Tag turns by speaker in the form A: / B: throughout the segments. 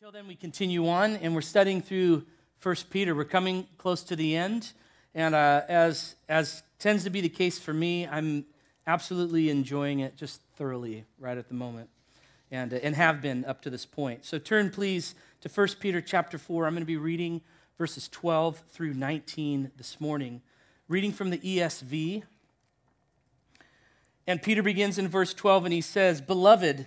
A: Until then, we continue on, and we're studying through First Peter. We're coming close to the end, and uh, as as tends to be the case for me, I'm absolutely enjoying it just thoroughly right at the moment, and uh, and have been up to this point. So turn, please, to First Peter chapter four. I'm going to be reading verses 12 through 19 this morning, reading from the ESV. And Peter begins in verse 12, and he says, "Beloved."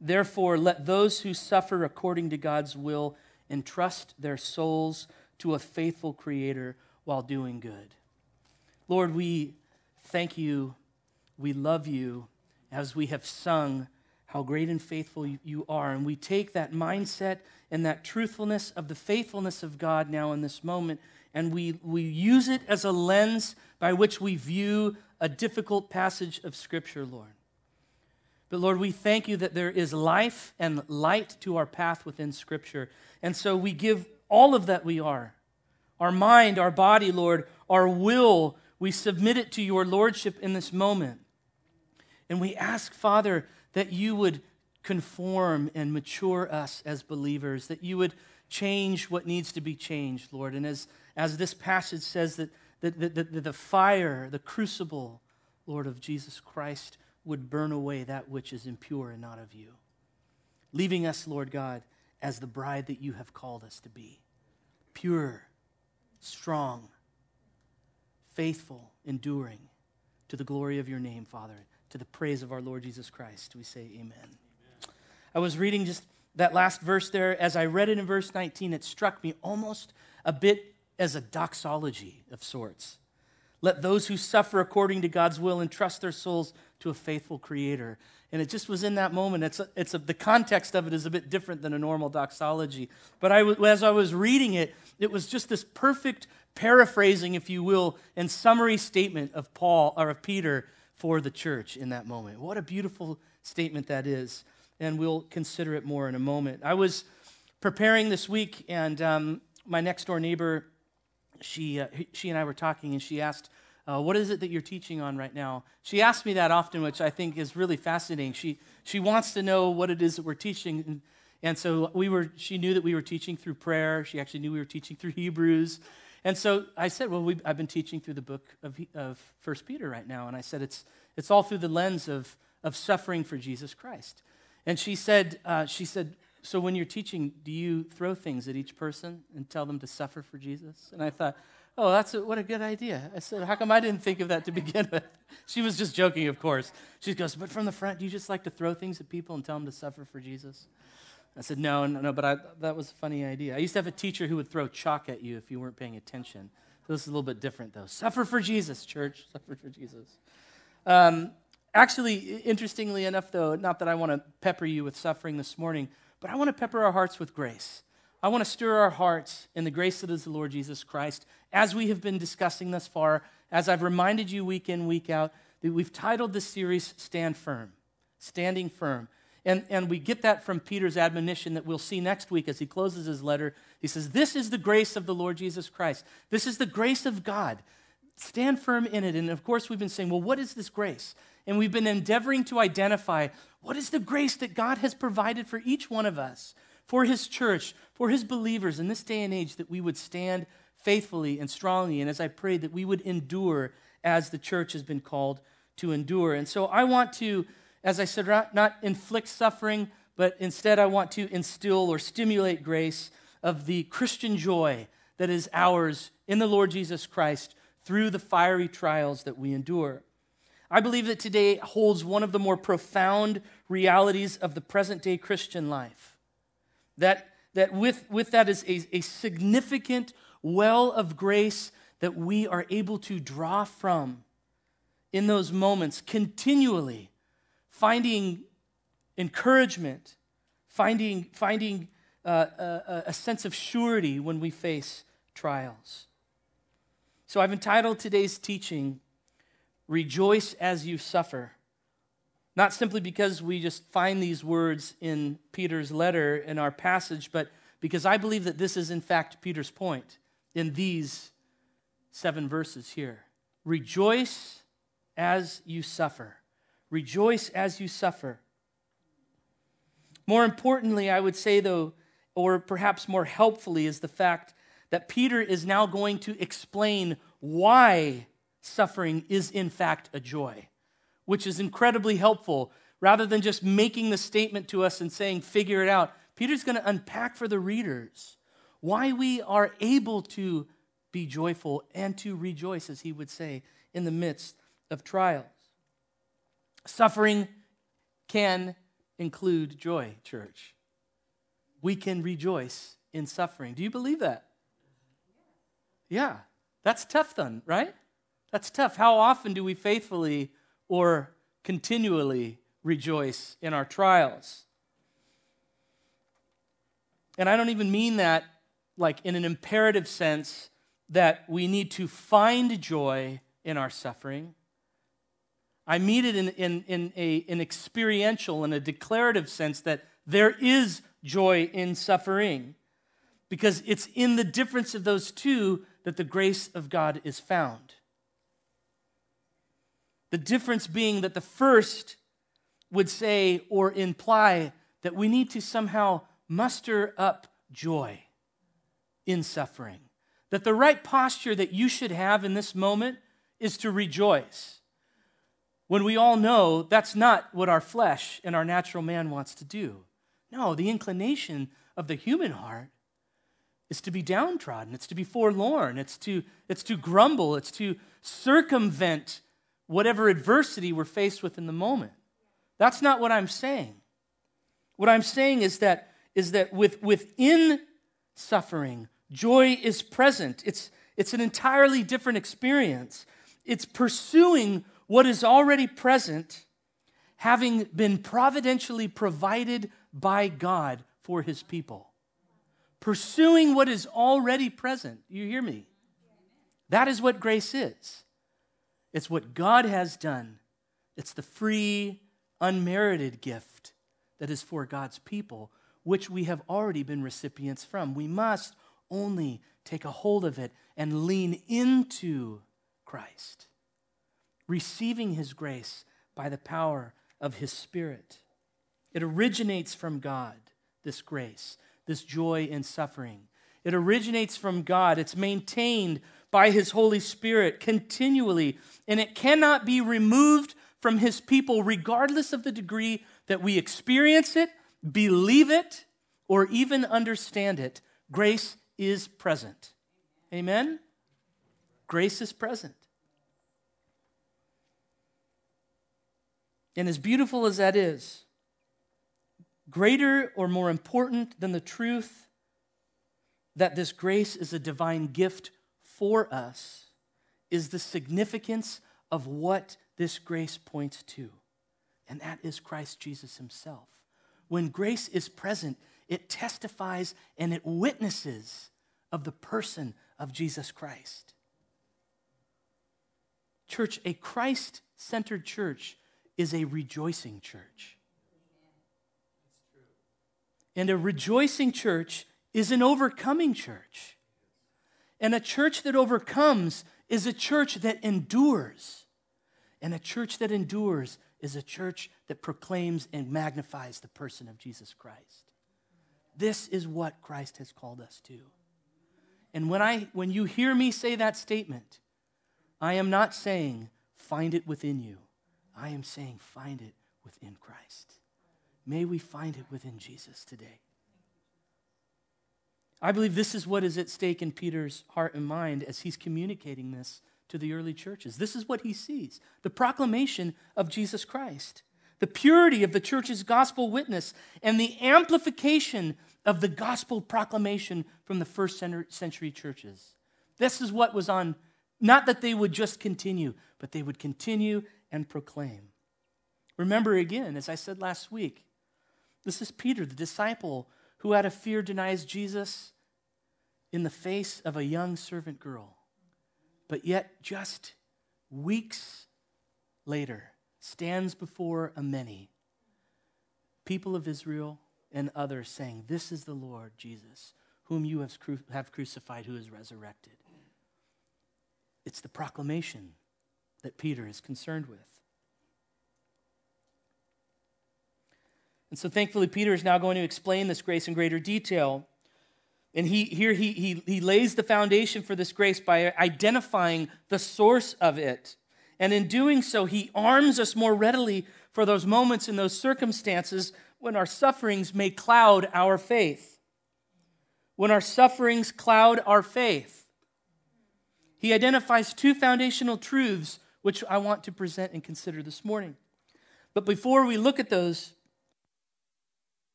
A: Therefore, let those who suffer according to God's will entrust their souls to a faithful Creator while doing good. Lord, we thank you. We love you as we have sung how great and faithful you are. And we take that mindset and that truthfulness of the faithfulness of God now in this moment, and we, we use it as a lens by which we view a difficult passage of Scripture, Lord. But Lord, we thank you that there is life and light to our path within Scripture. And so we give all of that we are our mind, our body, Lord, our will. We submit it to your Lordship in this moment. And we ask, Father, that you would conform and mature us as believers, that you would change what needs to be changed, Lord. And as, as this passage says, that, that, that, that the fire, the crucible, Lord, of Jesus Christ would burn away that which is impure and not of you, leaving us, Lord God, as the bride that you have called us to be pure, strong, faithful, enduring, to the glory of your name, Father, to the praise of our Lord Jesus Christ. We say, Amen. amen. I was reading just that last verse there. As I read it in verse 19, it struck me almost a bit as a doxology of sorts. Let those who suffer according to God's will entrust their souls to a faithful creator. And it just was in that moment. It's, a, it's a, the context of it is a bit different than a normal doxology. But I, as I was reading it, it was just this perfect paraphrasing, if you will, and summary statement of Paul or of Peter for the church in that moment. What a beautiful statement that is. And we'll consider it more in a moment. I was preparing this week, and um, my next door neighbor, she, uh, she and I were talking, and she asked, uh, what is it that you're teaching on right now? She asks me that often, which I think is really fascinating. She, she wants to know what it is that we're teaching. And, and so we were, she knew that we were teaching through prayer. She actually knew we were teaching through Hebrews. And so I said, well, I've been teaching through the book of, of 1 Peter right now. And I said, it's, it's all through the lens of, of suffering for Jesus Christ. And she said, uh, she said, so when you're teaching, do you throw things at each person and tell them to suffer for Jesus? And I thought, Oh, that's a, what a good idea. I said, How come I didn't think of that to begin with? She was just joking, of course. She goes, But from the front, do you just like to throw things at people and tell them to suffer for Jesus? I said, No, no, no, but I, that was a funny idea. I used to have a teacher who would throw chalk at you if you weren't paying attention. So this is a little bit different, though. Suffer for Jesus, church. Suffer for Jesus. Um, actually, interestingly enough, though, not that I want to pepper you with suffering this morning, but I want to pepper our hearts with grace. I want to stir our hearts in the grace that is the Lord Jesus Christ. As we have been discussing thus far, as I've reminded you week in, week out, that we've titled this series Stand Firm, Standing Firm. And, and we get that from Peter's admonition that we'll see next week as he closes his letter. He says, This is the grace of the Lord Jesus Christ. This is the grace of God. Stand firm in it. And of course, we've been saying, Well, what is this grace? And we've been endeavoring to identify what is the grace that God has provided for each one of us for his church, for his believers in this day and age, that we would stand faithfully and strongly. And as I prayed, that we would endure as the church has been called to endure. And so I want to, as I said, not inflict suffering, but instead I want to instill or stimulate grace of the Christian joy that is ours in the Lord Jesus Christ through the fiery trials that we endure. I believe that today holds one of the more profound realities of the present day Christian life. That, that with, with that is a, a significant well of grace that we are able to draw from in those moments continually, finding encouragement, finding, finding uh, a, a sense of surety when we face trials. So I've entitled today's teaching, Rejoice as You Suffer. Not simply because we just find these words in Peter's letter in our passage, but because I believe that this is, in fact, Peter's point in these seven verses here. Rejoice as you suffer. Rejoice as you suffer. More importantly, I would say, though, or perhaps more helpfully, is the fact that Peter is now going to explain why suffering is, in fact, a joy, which is incredibly helpful. Rather than just making the statement to us and saying, figure it out, Peter's going to unpack for the readers why we are able to be joyful and to rejoice, as he would say, in the midst of trials. Suffering can include joy, church. We can rejoice in suffering. Do you believe that? Yeah, that's tough, then, right? That's tough. How often do we faithfully or continually rejoice in our trials? And I don't even mean that like in an imperative sense that we need to find joy in our suffering. I mean it in, in, in a, an experiential and a declarative sense that there is joy in suffering because it's in the difference of those two that the grace of God is found. The difference being that the first would say or imply that we need to somehow muster up joy in suffering. That the right posture that you should have in this moment is to rejoice. When we all know that's not what our flesh and our natural man wants to do. No, the inclination of the human heart is to be downtrodden, it's to be forlorn, it's to, it's to grumble, it's to circumvent whatever adversity we're faced with in the moment. That's not what I'm saying. What I'm saying is that, is that with, within suffering, Joy is present, it's, it's an entirely different experience. It's pursuing what is already present, having been providentially provided by God for his people. Pursuing what is already present. You hear me? That is what grace is. It's what God has done. It's the free, unmerited gift that is for God's people, which we have already been recipients from. We must only take a hold of it and lean into Christ, receiving his grace by the power of his Spirit. It originates from God, this grace, this joy in suffering. It originates from God. It's maintained by his Holy Spirit continually, and it cannot be removed from his people, regardless of the degree that we experience it, believe it, or even understand it. Grace is present. Amen? Grace is present. And as beautiful as that is, greater or more important than the truth that this grace is a divine gift for us is the significance of what this grace points to. And that is Christ Jesus himself. When grace is present, it testifies and it witnesses of the person of Jesus Christ. Church, a Christ centered church is a rejoicing church. And a rejoicing church is an overcoming church. And a church that overcomes is a church that endures. And a church that endures is a church that proclaims and magnifies the person of Jesus Christ. This is what Christ has called us to. And when, I, when you hear me say that statement, I am not saying find it within you. I am saying find it within Christ. May we find it within Jesus today. I believe this is what is at stake in Peter's heart and mind as he's communicating this to the early churches. This is what he sees the proclamation of Jesus Christ, the purity of the church's gospel witness, and the amplification of the gospel proclamation from the first century churches. This is what was on, not that they would just continue, but they would continue and proclaim. Remember again, as I said last week, this is Peter, the disciple who out of fear denies Jesus in the face of a young servant girl. But yet, just weeks later, stands before a many people of Israel and others saying, This is the Lord Jesus, whom you have, cru- have crucified, who is resurrected. It's the proclamation that Peter is concerned with. And so thankfully, Peter is now going to explain this grace in greater detail. And he, here he, he, he lays the foundation for this grace by identifying the source of it. And in doing so, he arms us more readily for those moments and those circumstances when our sufferings may cloud our faith. When our sufferings cloud our faith. He identifies two foundational truths which I want to present and consider this morning. But before we look at those,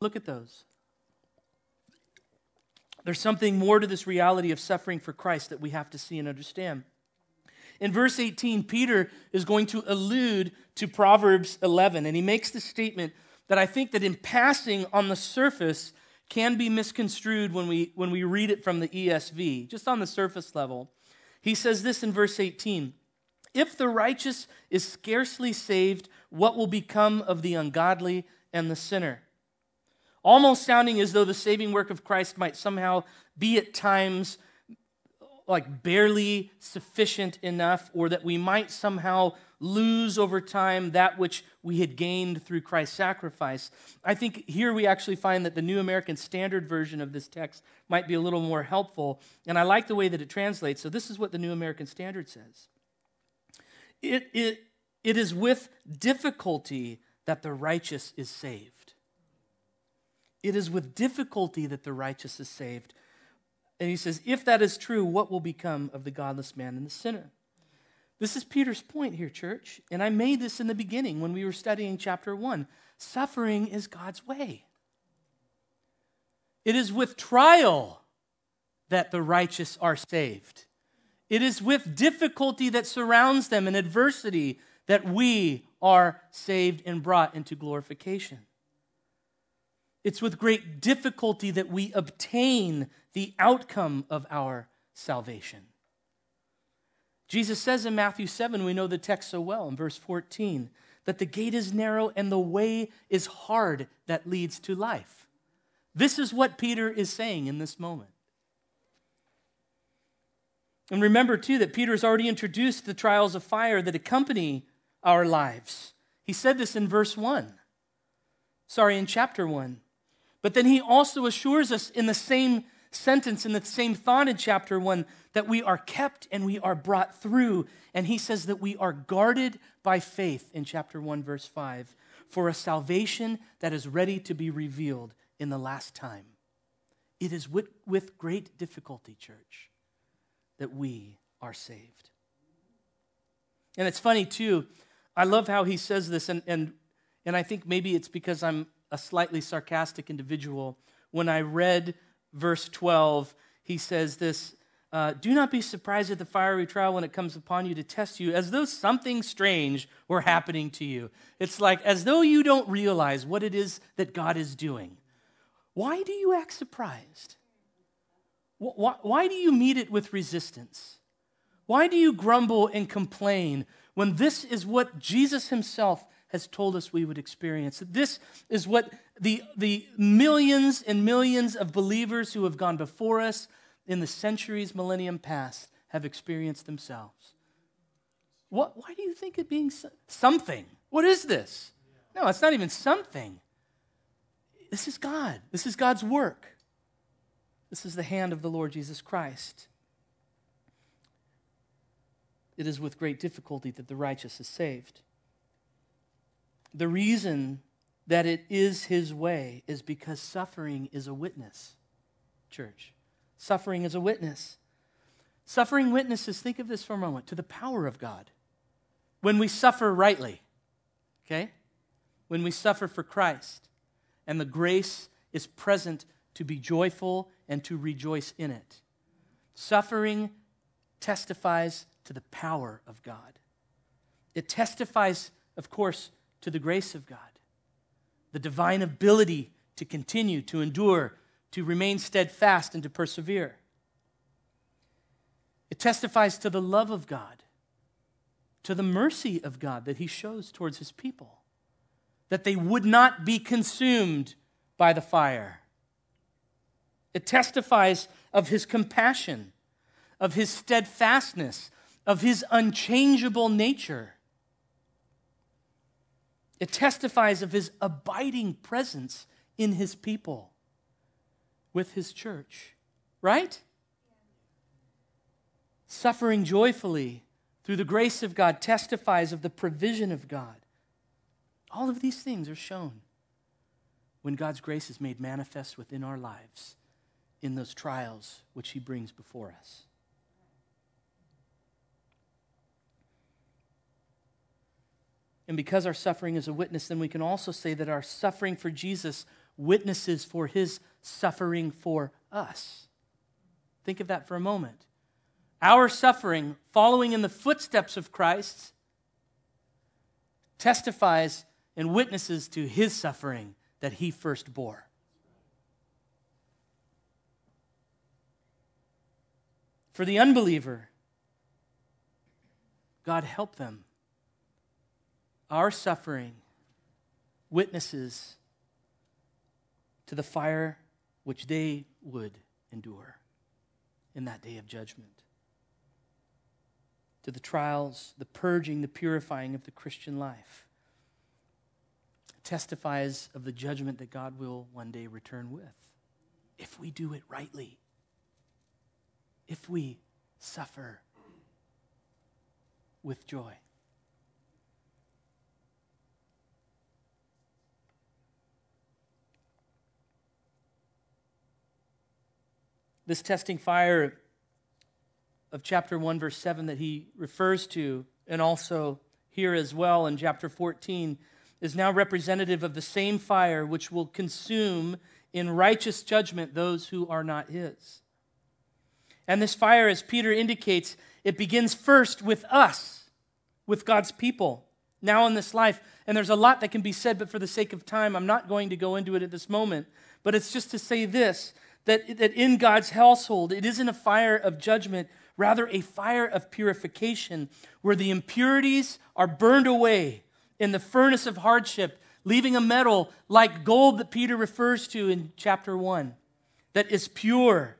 A: look at those. There's something more to this reality of suffering for Christ that we have to see and understand. In verse 18, Peter is going to allude to Proverbs 11, and he makes the statement that I think that in passing on the surface can be misconstrued when we, when we read it from the ESV, just on the surface level. He says this in verse 18 If the righteous is scarcely saved, what will become of the ungodly and the sinner? Almost sounding as though the saving work of Christ might somehow be at times like barely sufficient enough, or that we might somehow lose over time that which we had gained through Christ's sacrifice. I think here we actually find that the New American Standard version of this text might be a little more helpful, and I like the way that it translates. So, this is what the New American Standard says It, it, it is with difficulty that the righteous is saved. It is with difficulty that the righteous is saved. And he says, if that is true, what will become of the godless man and the sinner? This is Peter's point here, church. And I made this in the beginning when we were studying chapter one. Suffering is God's way. It is with trial that the righteous are saved. It is with difficulty that surrounds them and adversity that we are saved and brought into glorification. It's with great difficulty that we obtain the outcome of our salvation. Jesus says in Matthew 7, we know the text so well, in verse 14, that the gate is narrow and the way is hard that leads to life. This is what Peter is saying in this moment. And remember, too, that Peter has already introduced the trials of fire that accompany our lives. He said this in verse 1. Sorry, in chapter 1. But then he also assures us in the same sentence, in the same thought in chapter 1, that we are kept and we are brought through. And he says that we are guarded by faith in chapter 1, verse 5, for a salvation that is ready to be revealed in the last time. It is with, with great difficulty, church, that we are saved. And it's funny, too. I love how he says this, and, and, and I think maybe it's because I'm a slightly sarcastic individual. When I read verse 12, he says this uh, Do not be surprised at the fiery trial when it comes upon you to test you, as though something strange were happening to you. It's like as though you don't realize what it is that God is doing. Why do you act surprised? Why, why do you meet it with resistance? Why do you grumble and complain when this is what Jesus himself has told us we would experience. This is what the, the millions and millions of believers who have gone before us in the centuries, millennium past have experienced themselves. What, why do you think it being something? What is this? No, it's not even something. This is God. This is God's work. This is the hand of the Lord Jesus Christ. It is with great difficulty that the righteous is saved. The reason that it is his way is because suffering is a witness, church. Suffering is a witness. Suffering witnesses, think of this for a moment, to the power of God. When we suffer rightly, okay? When we suffer for Christ, and the grace is present to be joyful and to rejoice in it. Suffering testifies to the power of God. It testifies, of course, to the grace of God, the divine ability to continue, to endure, to remain steadfast, and to persevere. It testifies to the love of God, to the mercy of God that He shows towards His people, that they would not be consumed by the fire. It testifies of His compassion, of His steadfastness, of His unchangeable nature. It testifies of his abiding presence in his people, with his church, right? Suffering joyfully through the grace of God testifies of the provision of God. All of these things are shown when God's grace is made manifest within our lives in those trials which he brings before us. And because our suffering is a witness, then we can also say that our suffering for Jesus witnesses for his suffering for us. Think of that for a moment. Our suffering, following in the footsteps of Christ, testifies and witnesses to his suffering that he first bore. For the unbeliever, God help them our suffering witnesses to the fire which they would endure in that day of judgment. To the trials, the purging, the purifying of the Christian life. Testifies of the judgment that God will one day return with if we do it rightly, if we suffer with joy. This testing fire of chapter 1, verse 7 that he refers to, and also here as well in chapter 14, is now representative of the same fire which will consume in righteous judgment those who are not his. And this fire, as Peter indicates, it begins first with us, with God's people, now in this life. And there's a lot that can be said, but for the sake of time, I'm not going to go into it at this moment. But it's just to say this that, that in God's household, it isn't a fire of judgment, rather, a fire of purification, where the impurities are burned away in the furnace of hardship, leaving a metal like gold that Peter refers to in chapter 1, that is pure,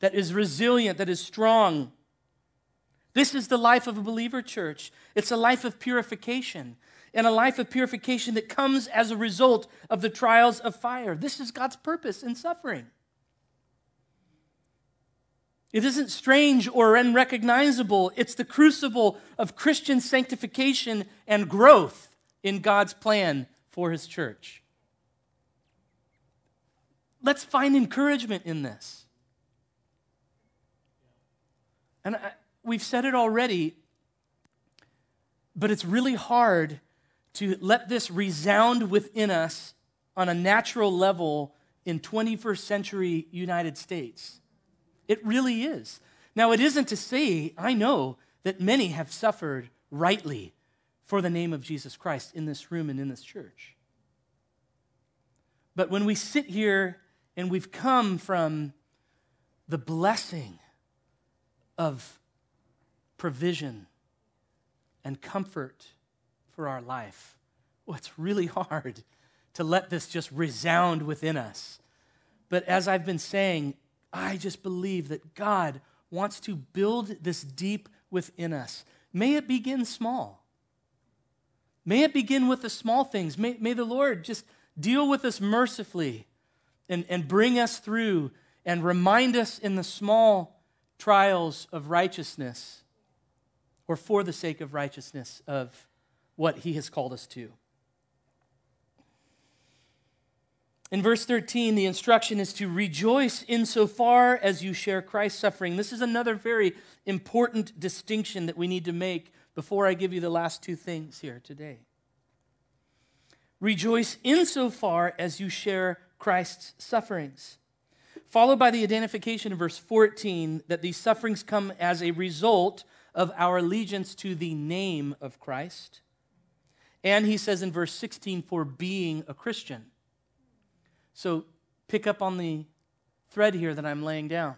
A: that is resilient, that is strong. This is the life of a believer church. It's a life of purification and a life of purification that comes as a result of the trials of fire. This is God's purpose in suffering. It isn't strange or unrecognizable. It's the crucible of Christian sanctification and growth in God's plan for his church. Let's find encouragement in this. And I, we've said it already, but it's really hard to let this resound within us on a natural level in 21st century United States. It really is. Now, it isn't to say, I know that many have suffered rightly for the name of Jesus Christ in this room and in this church. But when we sit here and we've come from the blessing of provision and comfort for our life, well, it's really hard to let this just resound within us. But as I've been saying, I just believe that God wants to build this deep within us. May it begin small. May it begin with the small things. May, may the Lord just deal with us mercifully and, and bring us through and remind us in the small trials of righteousness or for the sake of righteousness of what He has called us to. In verse 13, the instruction is to rejoice insofar as you share Christ's suffering. This is another very important distinction that we need to make before I give you the last two things here today. Rejoice insofar as you share Christ's sufferings. Followed by the identification in verse 14 that these sufferings come as a result of our allegiance to the name of Christ. And he says in verse 16, for being a Christian. So pick up on the thread here that I'm laying down.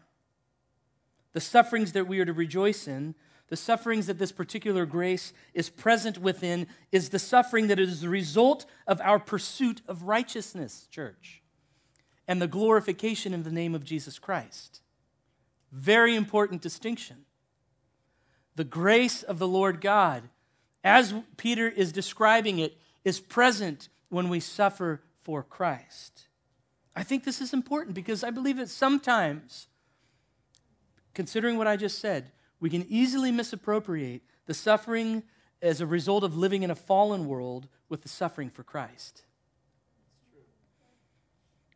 A: The sufferings that we are to rejoice in, the sufferings that this particular grace is present within, is the suffering that is the result of our pursuit of righteousness, church, and the glorification in the name of Jesus Christ. Very important distinction. The grace of the Lord God, as Peter is describing it, is present when we suffer for Christ. I think this is important because I believe that sometimes, considering what I just said, we can easily misappropriate the suffering as a result of living in a fallen world with the suffering for Christ.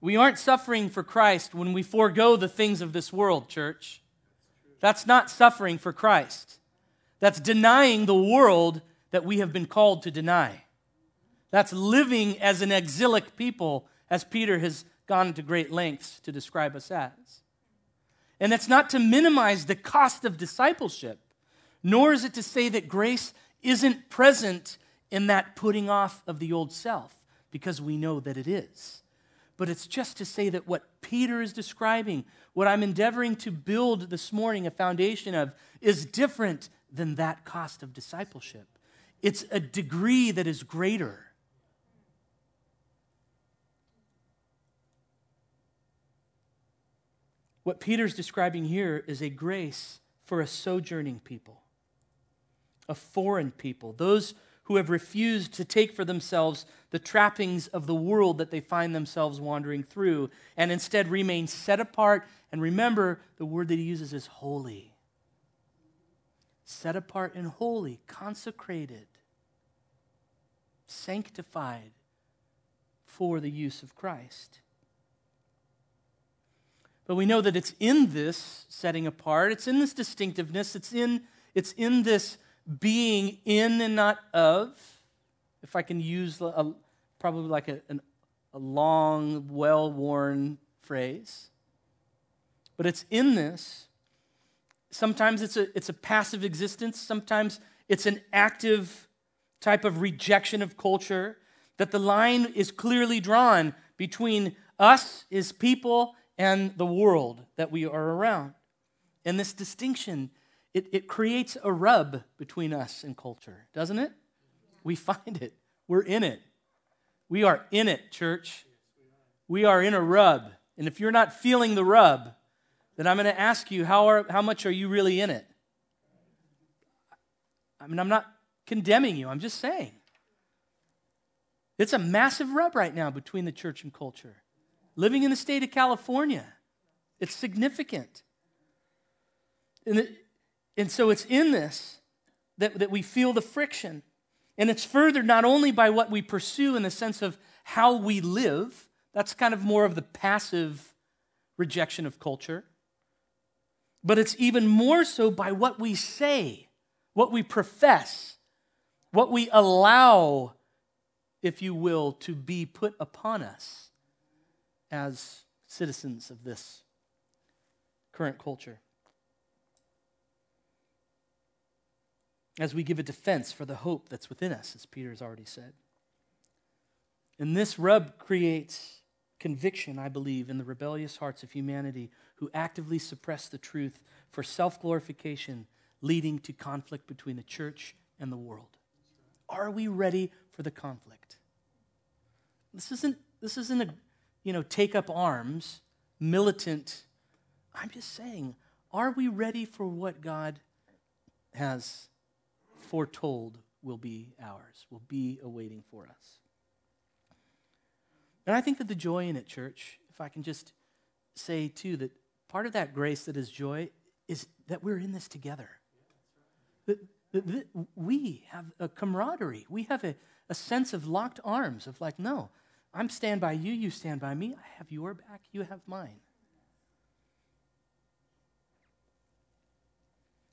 A: We aren't suffering for Christ when we forego the things of this world, church. That's not suffering for Christ. That's denying the world that we have been called to deny. That's living as an exilic people, as Peter has gone to great lengths to describe us as. And that's not to minimize the cost of discipleship, nor is it to say that grace isn't present in that putting off of the old self, because we know that it is. But it's just to say that what Peter is describing, what I'm endeavoring to build this morning a foundation of, is different than that cost of discipleship. It's a degree that is greater. What Peter's describing here is a grace for a sojourning people, a foreign people, those who have refused to take for themselves the trappings of the world that they find themselves wandering through, and instead remain set apart. And remember, the word that he uses is holy. Set apart and holy, consecrated, sanctified for the use of Christ. But we know that it's in this setting apart, it's in this distinctiveness, it's in, it's in this being in and not of. If I can use a, probably like a, an, a long, well worn phrase. But it's in this. Sometimes it's a, it's a passive existence, sometimes it's an active type of rejection of culture. That the line is clearly drawn between us as people and the world that we are around. And this distinction, it, it creates a rub between us and culture, doesn't it? We find it. We're in it. We are in it, church. We are in a rub. And if you're not feeling the rub, then I'm going to ask you, how, are, how much are you really in it? I mean, I'm not condemning you, I'm just saying. It's a massive rub right now between the church and culture living in the state of California. It's significant. And, it, and so it's in this that, that we feel the friction. And it's furthered not only by what we pursue in the sense of how we live, that's kind of more of the passive rejection of culture, but it's even more so by what we say, what we profess, what we allow, if you will, to be put upon us as citizens of this current culture. As we give a defense for the hope that's within us, as Peter has already said. And this rub creates conviction, I believe, in the rebellious hearts of humanity who actively suppress the truth for self glorification, leading to conflict between the church and the world. Are we ready for the conflict? This isn't, this isn't a you know, take up arms, militant. I'm just saying, are we ready for what God has foretold will be ours, will be awaiting for us? And I think that the joy in it, church, if I can just say too, that part of that grace that is joy is that we're in this together. That, that, that we have a camaraderie. We have a, a sense of locked arms, of like, no, I'm stand by you, you stand by me. I have your back, you have mine.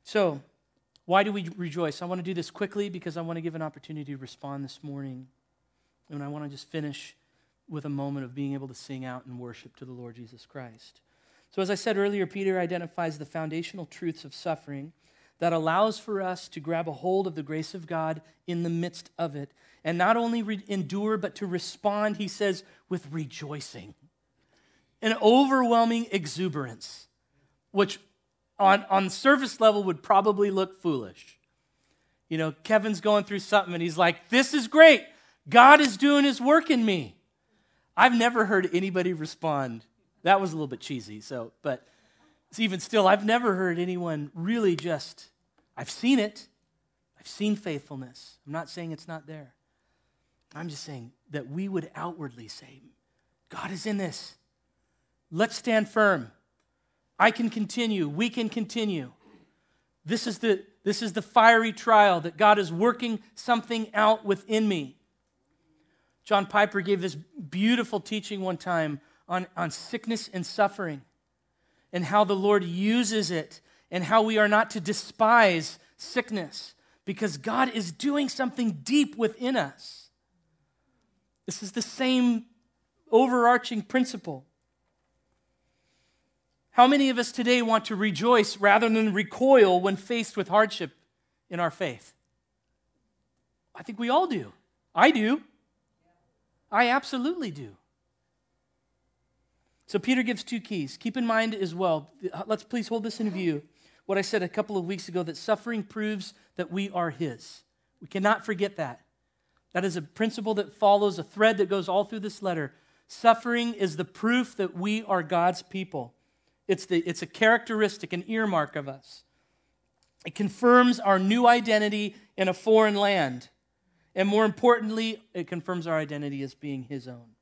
A: So, why do we rejoice? I want to do this quickly because I want to give an opportunity to respond this morning. And I want to just finish with a moment of being able to sing out and worship to the Lord Jesus Christ. So, as I said earlier, Peter identifies the foundational truths of suffering that allows for us to grab a hold of the grace of God in the midst of it. And not only re- endure, but to respond, he says, with rejoicing. An overwhelming exuberance, which on, on surface level would probably look foolish. You know, Kevin's going through something and he's like, This is great. God is doing his work in me. I've never heard anybody respond. That was a little bit cheesy, so, but even still, I've never heard anyone really just, I've seen it. I've seen faithfulness. I'm not saying it's not there. I'm just saying that we would outwardly say, God is in this. Let's stand firm. I can continue. We can continue. This is the, this is the fiery trial that God is working something out within me. John Piper gave this beautiful teaching one time on, on sickness and suffering and how the Lord uses it and how we are not to despise sickness because God is doing something deep within us. This is the same overarching principle. How many of us today want to rejoice rather than recoil when faced with hardship in our faith? I think we all do. I do. I absolutely do. So Peter gives two keys. Keep in mind as well, let's please hold this in view. What I said a couple of weeks ago that suffering proves that we are his. We cannot forget that. That is a principle that follows a thread that goes all through this letter. Suffering is the proof that we are God's people. It's, the, it's a characteristic, an earmark of us. It confirms our new identity in a foreign land. And more importantly, it confirms our identity as being His own.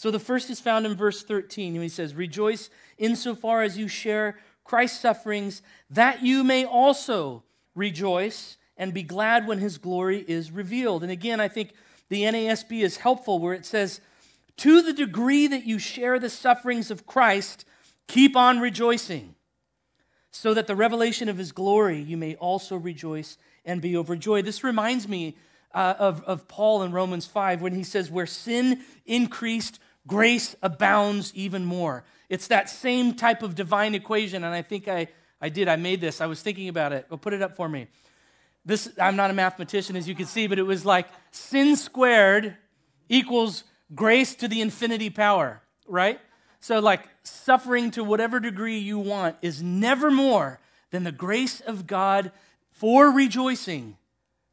A: So the first is found in verse 13, when he says, Rejoice insofar as you share Christ's sufferings, that you may also rejoice and be glad when his glory is revealed. And again, I think the NASB is helpful where it says, To the degree that you share the sufferings of Christ, keep on rejoicing, so that the revelation of his glory you may also rejoice and be overjoyed. This reminds me uh, of, of Paul in Romans 5 when he says, Where sin increased, grace abounds even more. It's that same type of divine equation, and I think I, I did. I made this. I was thinking about it. Well, put it up for me. This, I'm not a mathematician, as you can see, but it was like sin squared equals grace to the infinity power, right? So, like, suffering to whatever degree you want is never more than the grace of God for rejoicing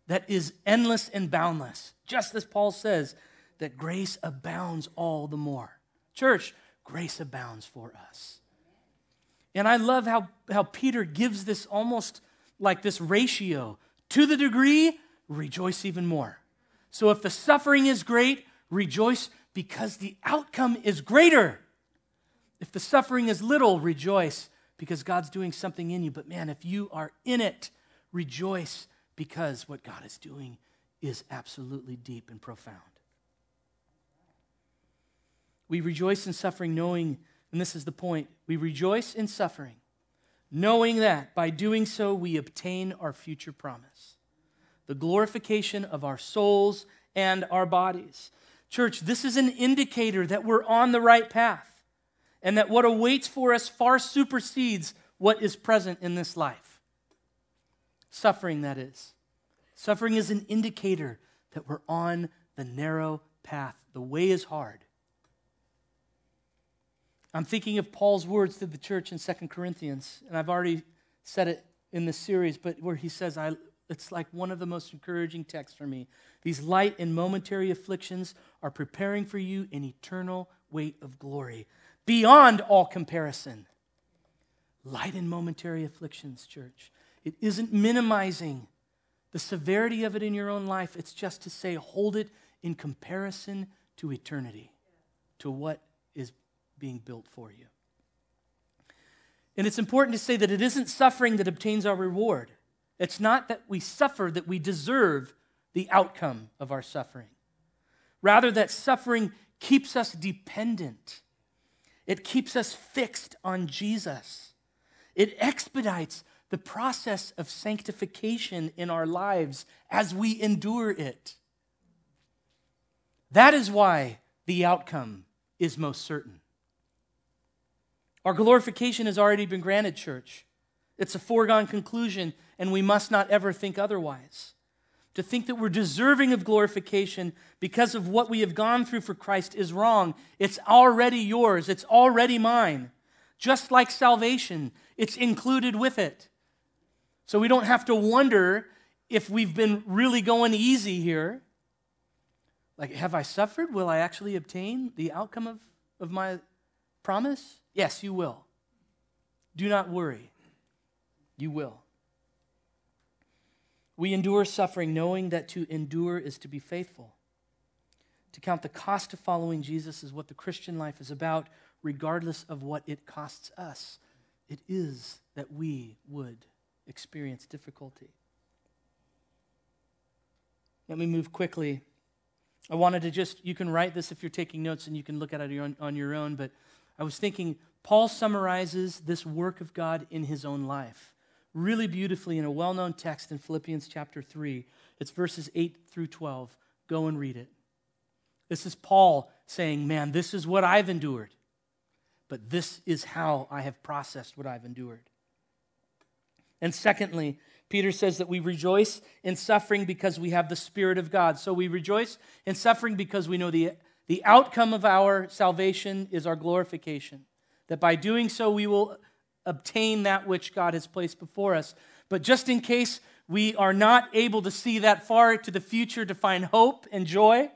A: that is endless and boundless. Just as Paul says, that grace abounds all the more. Church, grace abounds for us. And I love how, how Peter gives this almost like this ratio. To the degree, rejoice even more. So if the suffering is great, rejoice because the outcome is greater. If the suffering is little, rejoice because God's doing something in you. But man, if you are in it, rejoice because what God is doing is absolutely deep and profound. We rejoice in suffering, knowing, and this is the point, we rejoice in suffering, knowing that by doing so we obtain our future promise the glorification of our souls and our bodies. Church, this is an indicator that we're on the right path and that what awaits for us far supersedes what is present in this life. Suffering, that is. Suffering is an indicator that we're on the narrow path. The way is hard. I'm thinking of Paul's words to the church in 2 Corinthians, and I've already said it in this series, but where he says, I, it's like one of the most encouraging texts for me. These light and momentary afflictions are preparing for you an eternal weight of glory beyond all comparison. Light and momentary afflictions, church. It isn't minimizing the severity of it in your own life. It's just to say, hold it in comparison to eternity, to what being built for you. And it's important to say that it isn't suffering that obtains our reward. It's not that we suffer that we deserve the outcome of our suffering. Rather, that suffering keeps us dependent, it keeps us fixed on Jesus, it expedites the process of sanctification in our lives as we endure it. That is why the outcome is most certain. Our glorification has already been granted, church. It's a foregone conclusion, and we must not ever think otherwise. To think that we're deserving of glorification because of what we have gone through for Christ is wrong. It's already yours, it's already mine. Just like salvation, it's included with it. So we don't have to wonder if we've been really going easy here. Like, have I suffered? Will I actually obtain the outcome of, of my promise? Yes, you will. Do not worry. You will. We endure suffering knowing that to endure is to be faithful. To count the cost of following Jesus is what the Christian life is about, regardless of what it costs us. It is that we would experience difficulty. Let me move quickly I wanted to just, you can write this if you're taking notes and you can look at it on, your own, but I was thinking Paul summarizes this work of God in his own life really beautifully in a well known text in Philippians chapter 3. It's verses 8 through 12. Go and read it. This is Paul saying, Man, this is what I've endured, but this is how I have processed what I've endured. And secondly, Peter says that we rejoice in suffering because we have the Spirit of God. So we rejoice in suffering because we know the, the outcome of our salvation is our glorification. That by doing so, we will obtain that which God has placed before us. But just in case we are not able to see that far to the future to find hope and joy,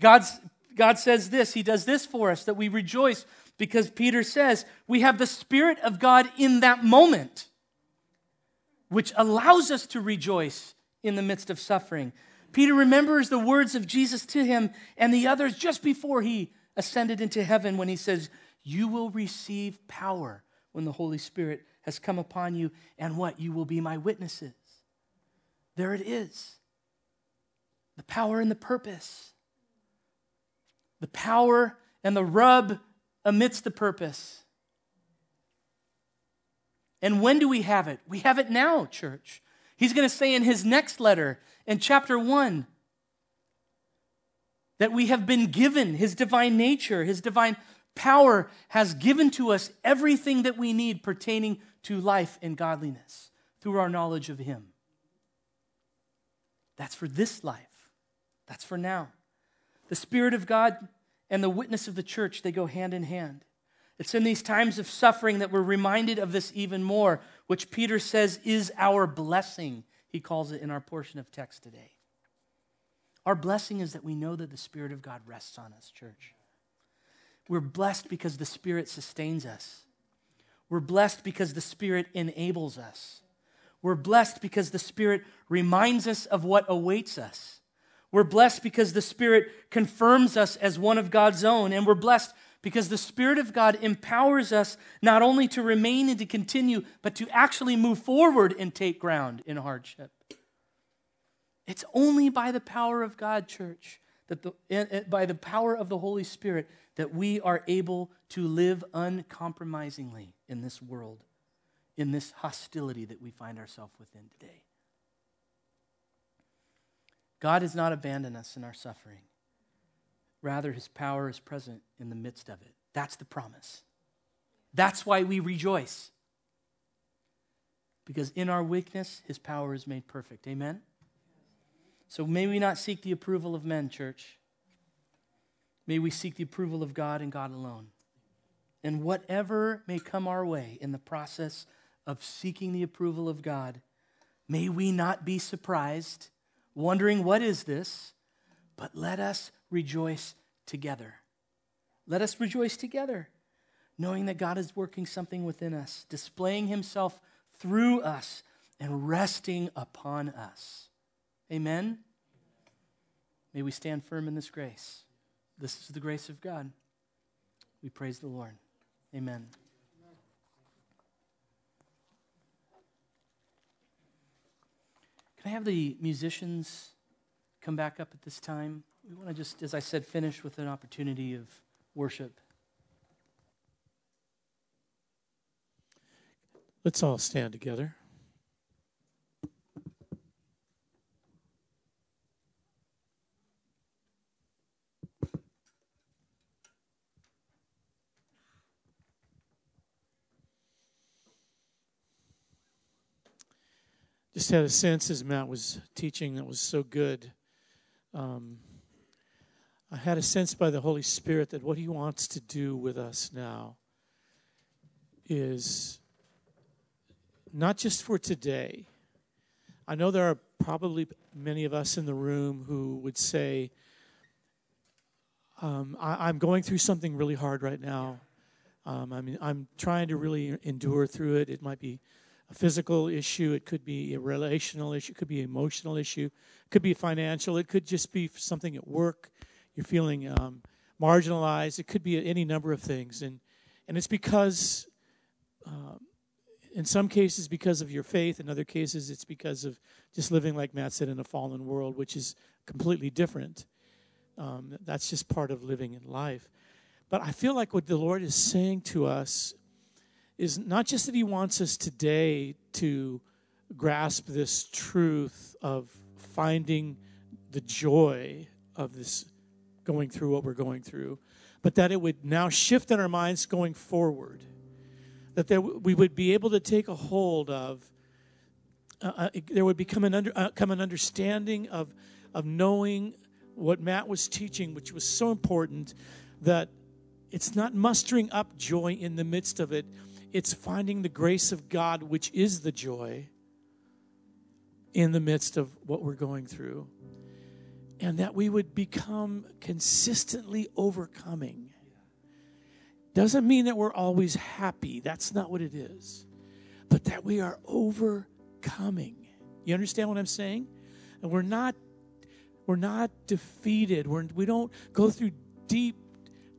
A: God's, God says this He does this for us, that we rejoice because Peter says we have the Spirit of God in that moment which allows us to rejoice in the midst of suffering. Peter remembers the words of Jesus to him and the others just before he ascended into heaven when he says, You will receive power when the Holy Spirit has come upon you, and what? You will be my witnesses. There it is the power and the purpose, the power and the rub amidst the purpose. And when do we have it? We have it now, church. He's going to say in his next letter, in chapter 1, that we have been given his divine nature, his divine power has given to us everything that we need pertaining to life and godliness through our knowledge of him. That's for this life, that's for now. The Spirit of God and the witness of the church, they go hand in hand. It's in these times of suffering that we're reminded of this even more, which Peter says is our blessing. He calls it in our portion of text today. Our blessing is that we know that the Spirit of God rests on us, church. We're blessed because the Spirit sustains us. We're blessed because the Spirit enables us. We're blessed because the Spirit reminds us of what awaits us. We're blessed because the Spirit confirms us as one of God's own. And we're blessed because the Spirit of God empowers us not only to remain and to continue, but to actually move forward and take ground in hardship. It's only by the power of God, church, that the, eh, eh, by the power of the Holy Spirit, that we are able to live uncompromisingly in this world, in this hostility that we find ourselves within today. God has not abandoned us in our suffering. Rather, his power is present in the midst of it. That's the promise. That's why we rejoice. Because in our weakness, his power is made perfect. Amen? So may we not seek the approval of men, church. May we seek the approval of God and God alone. And whatever may come our way in the process of seeking the approval of God, may we not be surprised, wondering, what is this? But let us rejoice together. Let us rejoice together, knowing that God is working something within us, displaying himself through us, and resting upon us. Amen. May we stand firm in this grace. This is the grace of God. We praise the Lord. Amen. Can I have the musicians come back up at this time? We want to just, as I said, finish with an opportunity of worship.
B: Let's all stand together. Just had a sense as Matt was teaching that was so good. Um, I had a sense by the Holy Spirit that what He wants to do with us now is not just for today. I know there are probably many of us in the room who would say, um, I, am going through something really hard right now. Um, I mean, I'm trying to really endure through it. It might be a physical issue, it could be a relational issue, it could be an emotional issue, it could be financial, it could just be something at work you're feeling um, marginalized. It could be any number of things, and and it's because, um, in some cases, because of your faith. In other cases, it's because of just living, like Matt said, in a fallen world, which is completely different. Um, that's just part of living in life. But I feel like what the Lord is saying to us is not just that He wants us today to grasp this truth of finding the joy of this going through what we're going through, but that it would now shift in our minds going forward. That there, we would be able to take a hold of, uh, uh there would become an, under, uh, come an understanding of, of knowing what Matt was teaching, which was so important, that it's not mustering up joy in the midst of it, it's finding the grace of God, which is the joy in the midst of what we're going through and that we would become consistently overcoming. Doesn't mean that we're always happy. That's not what it is. But that we are overcoming. You understand what I'm saying? And we're not we're not defeated. We're, we don't go through deep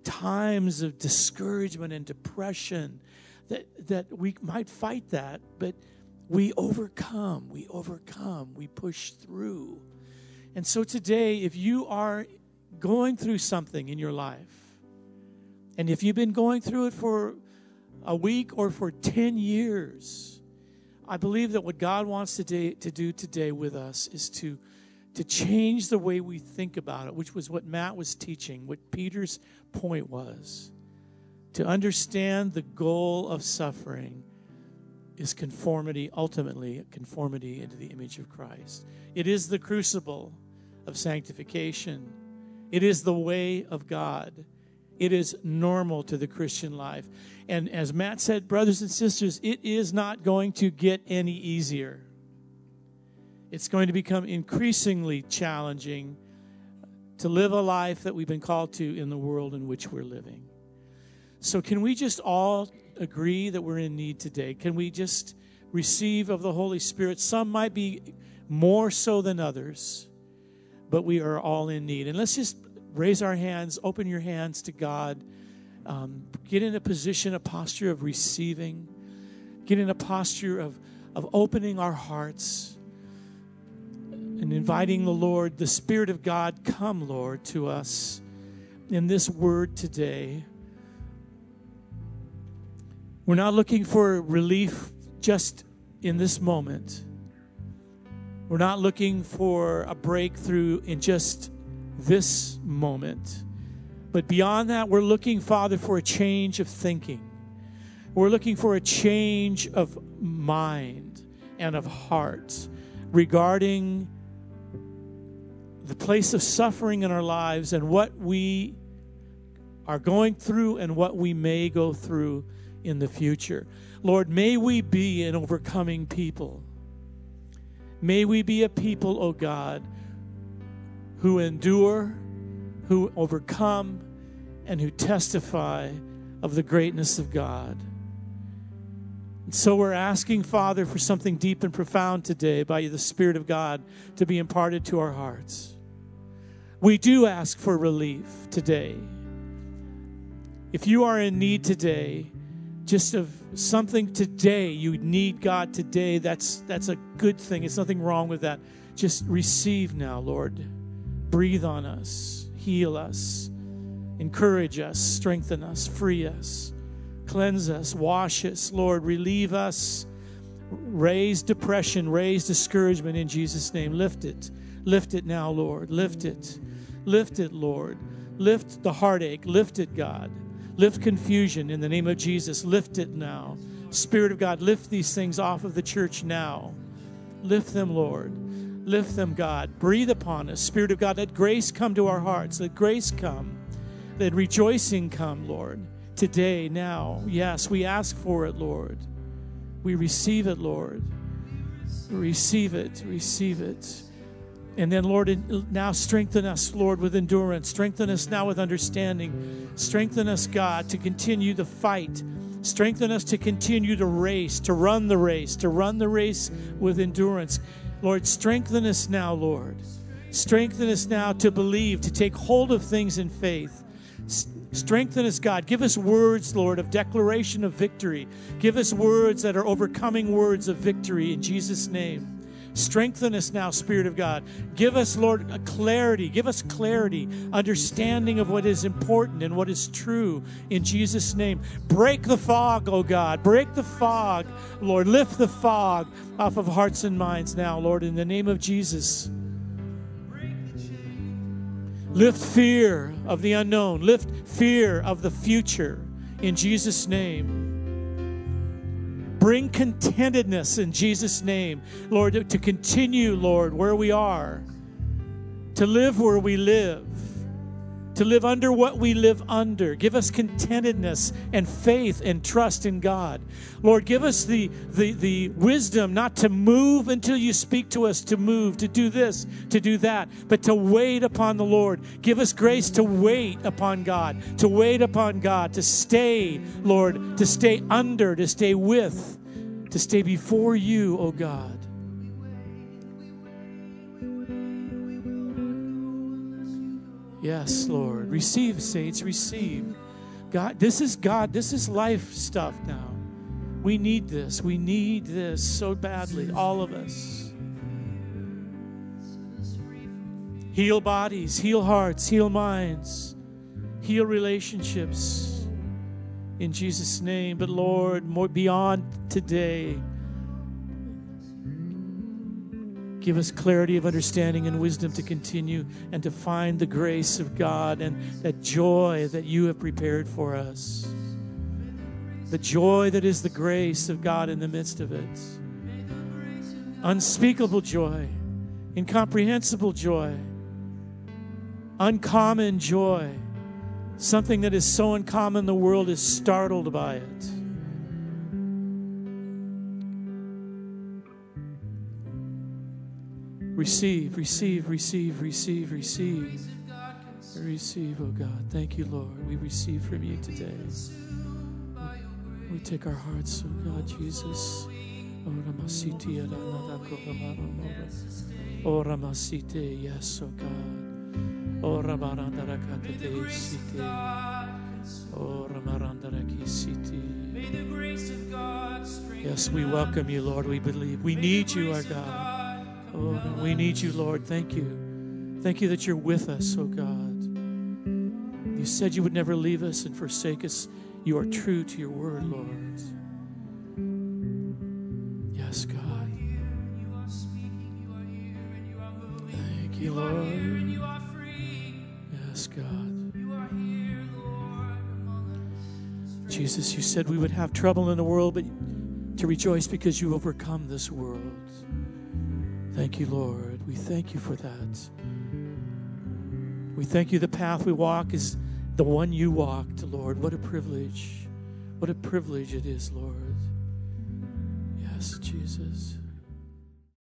B: times of discouragement and depression that that we might fight that, but we overcome. We overcome. We push through and so today, if you are going through something in your life, and if you've been going through it for a week or for 10 years, I believe that what God wants to do today with us is to, to change the way we think about it, which was what Matt was teaching, what Peter's point was. To understand the goal of suffering is conformity, ultimately, conformity into the image of Christ. It is the crucible of sanctification. It is the way of God. It is normal to the Christian life. And as Matt said, brothers and sisters, it is not going to get any easier. It's going to become increasingly challenging to live a life that we've been called to in the world in which we're living. So, can we just all agree that we're in need today? Can we just receive of the Holy Spirit? Some might be more so than others but we are all in need. And let's just raise our hands, open your hands to God. Um, get in a position, a posture of receiving. Get in a posture of, of opening our hearts and inviting the Lord, the Spirit of God, come, Lord, to us in this word today. We're not looking for relief just in this moment. We're not looking for a breakthrough in just this moment. But beyond that, we're looking, Father, for a change of thinking. We're looking for a change of mind and of heart regarding the place of suffering in our lives and what we are going through and what we may go through in the future. Lord, may we be an overcoming people. May we be a people, O God, who endure, who overcome, and who testify of the greatness of God. And so we're asking, Father, for something deep and profound today by the Spirit of God to be imparted to our hearts. We do ask for relief today. If you are in need today, just of something today you need god today that's that's a good thing it's nothing wrong with that just receive now lord Breathe on us, heal us, encourage us, strengthen us, free us, cleanse us, wash us, Lord, relieve us. Raise depression, raise discouragement in Jesus' name. Lift it. Lift it now, Lord. Lift it. Lift it, Lord. Lift the heartache. Lift it, God. Lift confusion in the name of Jesus. Lift it now. Spirit of God, lift these things off of the church now. Lift them, Lord. Lift them, God. Breathe upon us. Spirit of God, let grace come to our hearts. Let grace come. Let rejoicing come, Lord. Today, now. Yes, we ask for it, Lord. We receive it, Lord. Receive it. Receive it. And then, Lord, now strengthen us, Lord, with endurance. Strengthen us now with understanding. Strengthen us, God, to continue the fight. Strengthen us to continue the race, to run the race, to run the race with endurance. Lord, strengthen us now, Lord. Strengthen us now to believe, to take hold of things in faith. Strengthen us, God. Give us words, Lord, of declaration of victory. Give us words that are overcoming words of victory in Jesus' name. Strengthen us now, Spirit of God. Give us, Lord, clarity. Give us clarity, understanding of what is important and what is true in Jesus' name. Break the fog, oh God. Break the fog, Lord. Lift the fog off of hearts and minds now, Lord, in the name of Jesus. Lift fear of the unknown. Lift fear of the future in Jesus' name. Bring contentedness in Jesus' name, Lord, to continue, Lord, where we are, to live where we live, to live under what we live under. Give us contentedness and faith and trust in God. Lord, give us the, the, the wisdom not to move until you speak to us to move, to do this, to do that, but to wait upon the Lord. Give us grace to wait upon God, to wait upon God, to stay, Lord, to stay under, to stay with, to stay before you, O oh God. Yes, Lord. Receive, saints, receive. God, this is God, this is life stuff now. We need this. We need this so badly, all of us. Heal bodies, heal hearts, heal minds, heal relationships in Jesus' name. But Lord, more beyond today, Give us clarity of understanding and wisdom to continue and to find the grace of God and that joy that you have prepared for us. The joy that is the grace of God in the midst of it. Unspeakable joy, incomprehensible joy, uncommon joy. Something that is so uncommon, the world is startled by it. Receive, receive, receive, receive, receive. Receive, oh God. Thank you, Lord. We receive from you today. We take our hearts, oh God, Jesus. Ramasite, yes, oh God. Oh Ramarandarakate Site. Oh Ramarandarakisiti. Yes, we welcome you, Lord. We believe. We need you, our God. Oh, we need you, Lord. Thank you. Thank you that you're with us, oh God. You said you would never leave us and forsake us. You are true to your word, Lord. Yes, God. Thank you, Lord. Yes, God. Jesus, you said we would have trouble in the world, but to rejoice because you overcome this world. Thank you, Lord. We thank you for that. We thank you the path we walk is the one you walked, Lord. What a privilege. What a privilege it is, Lord. Yes, Jesus.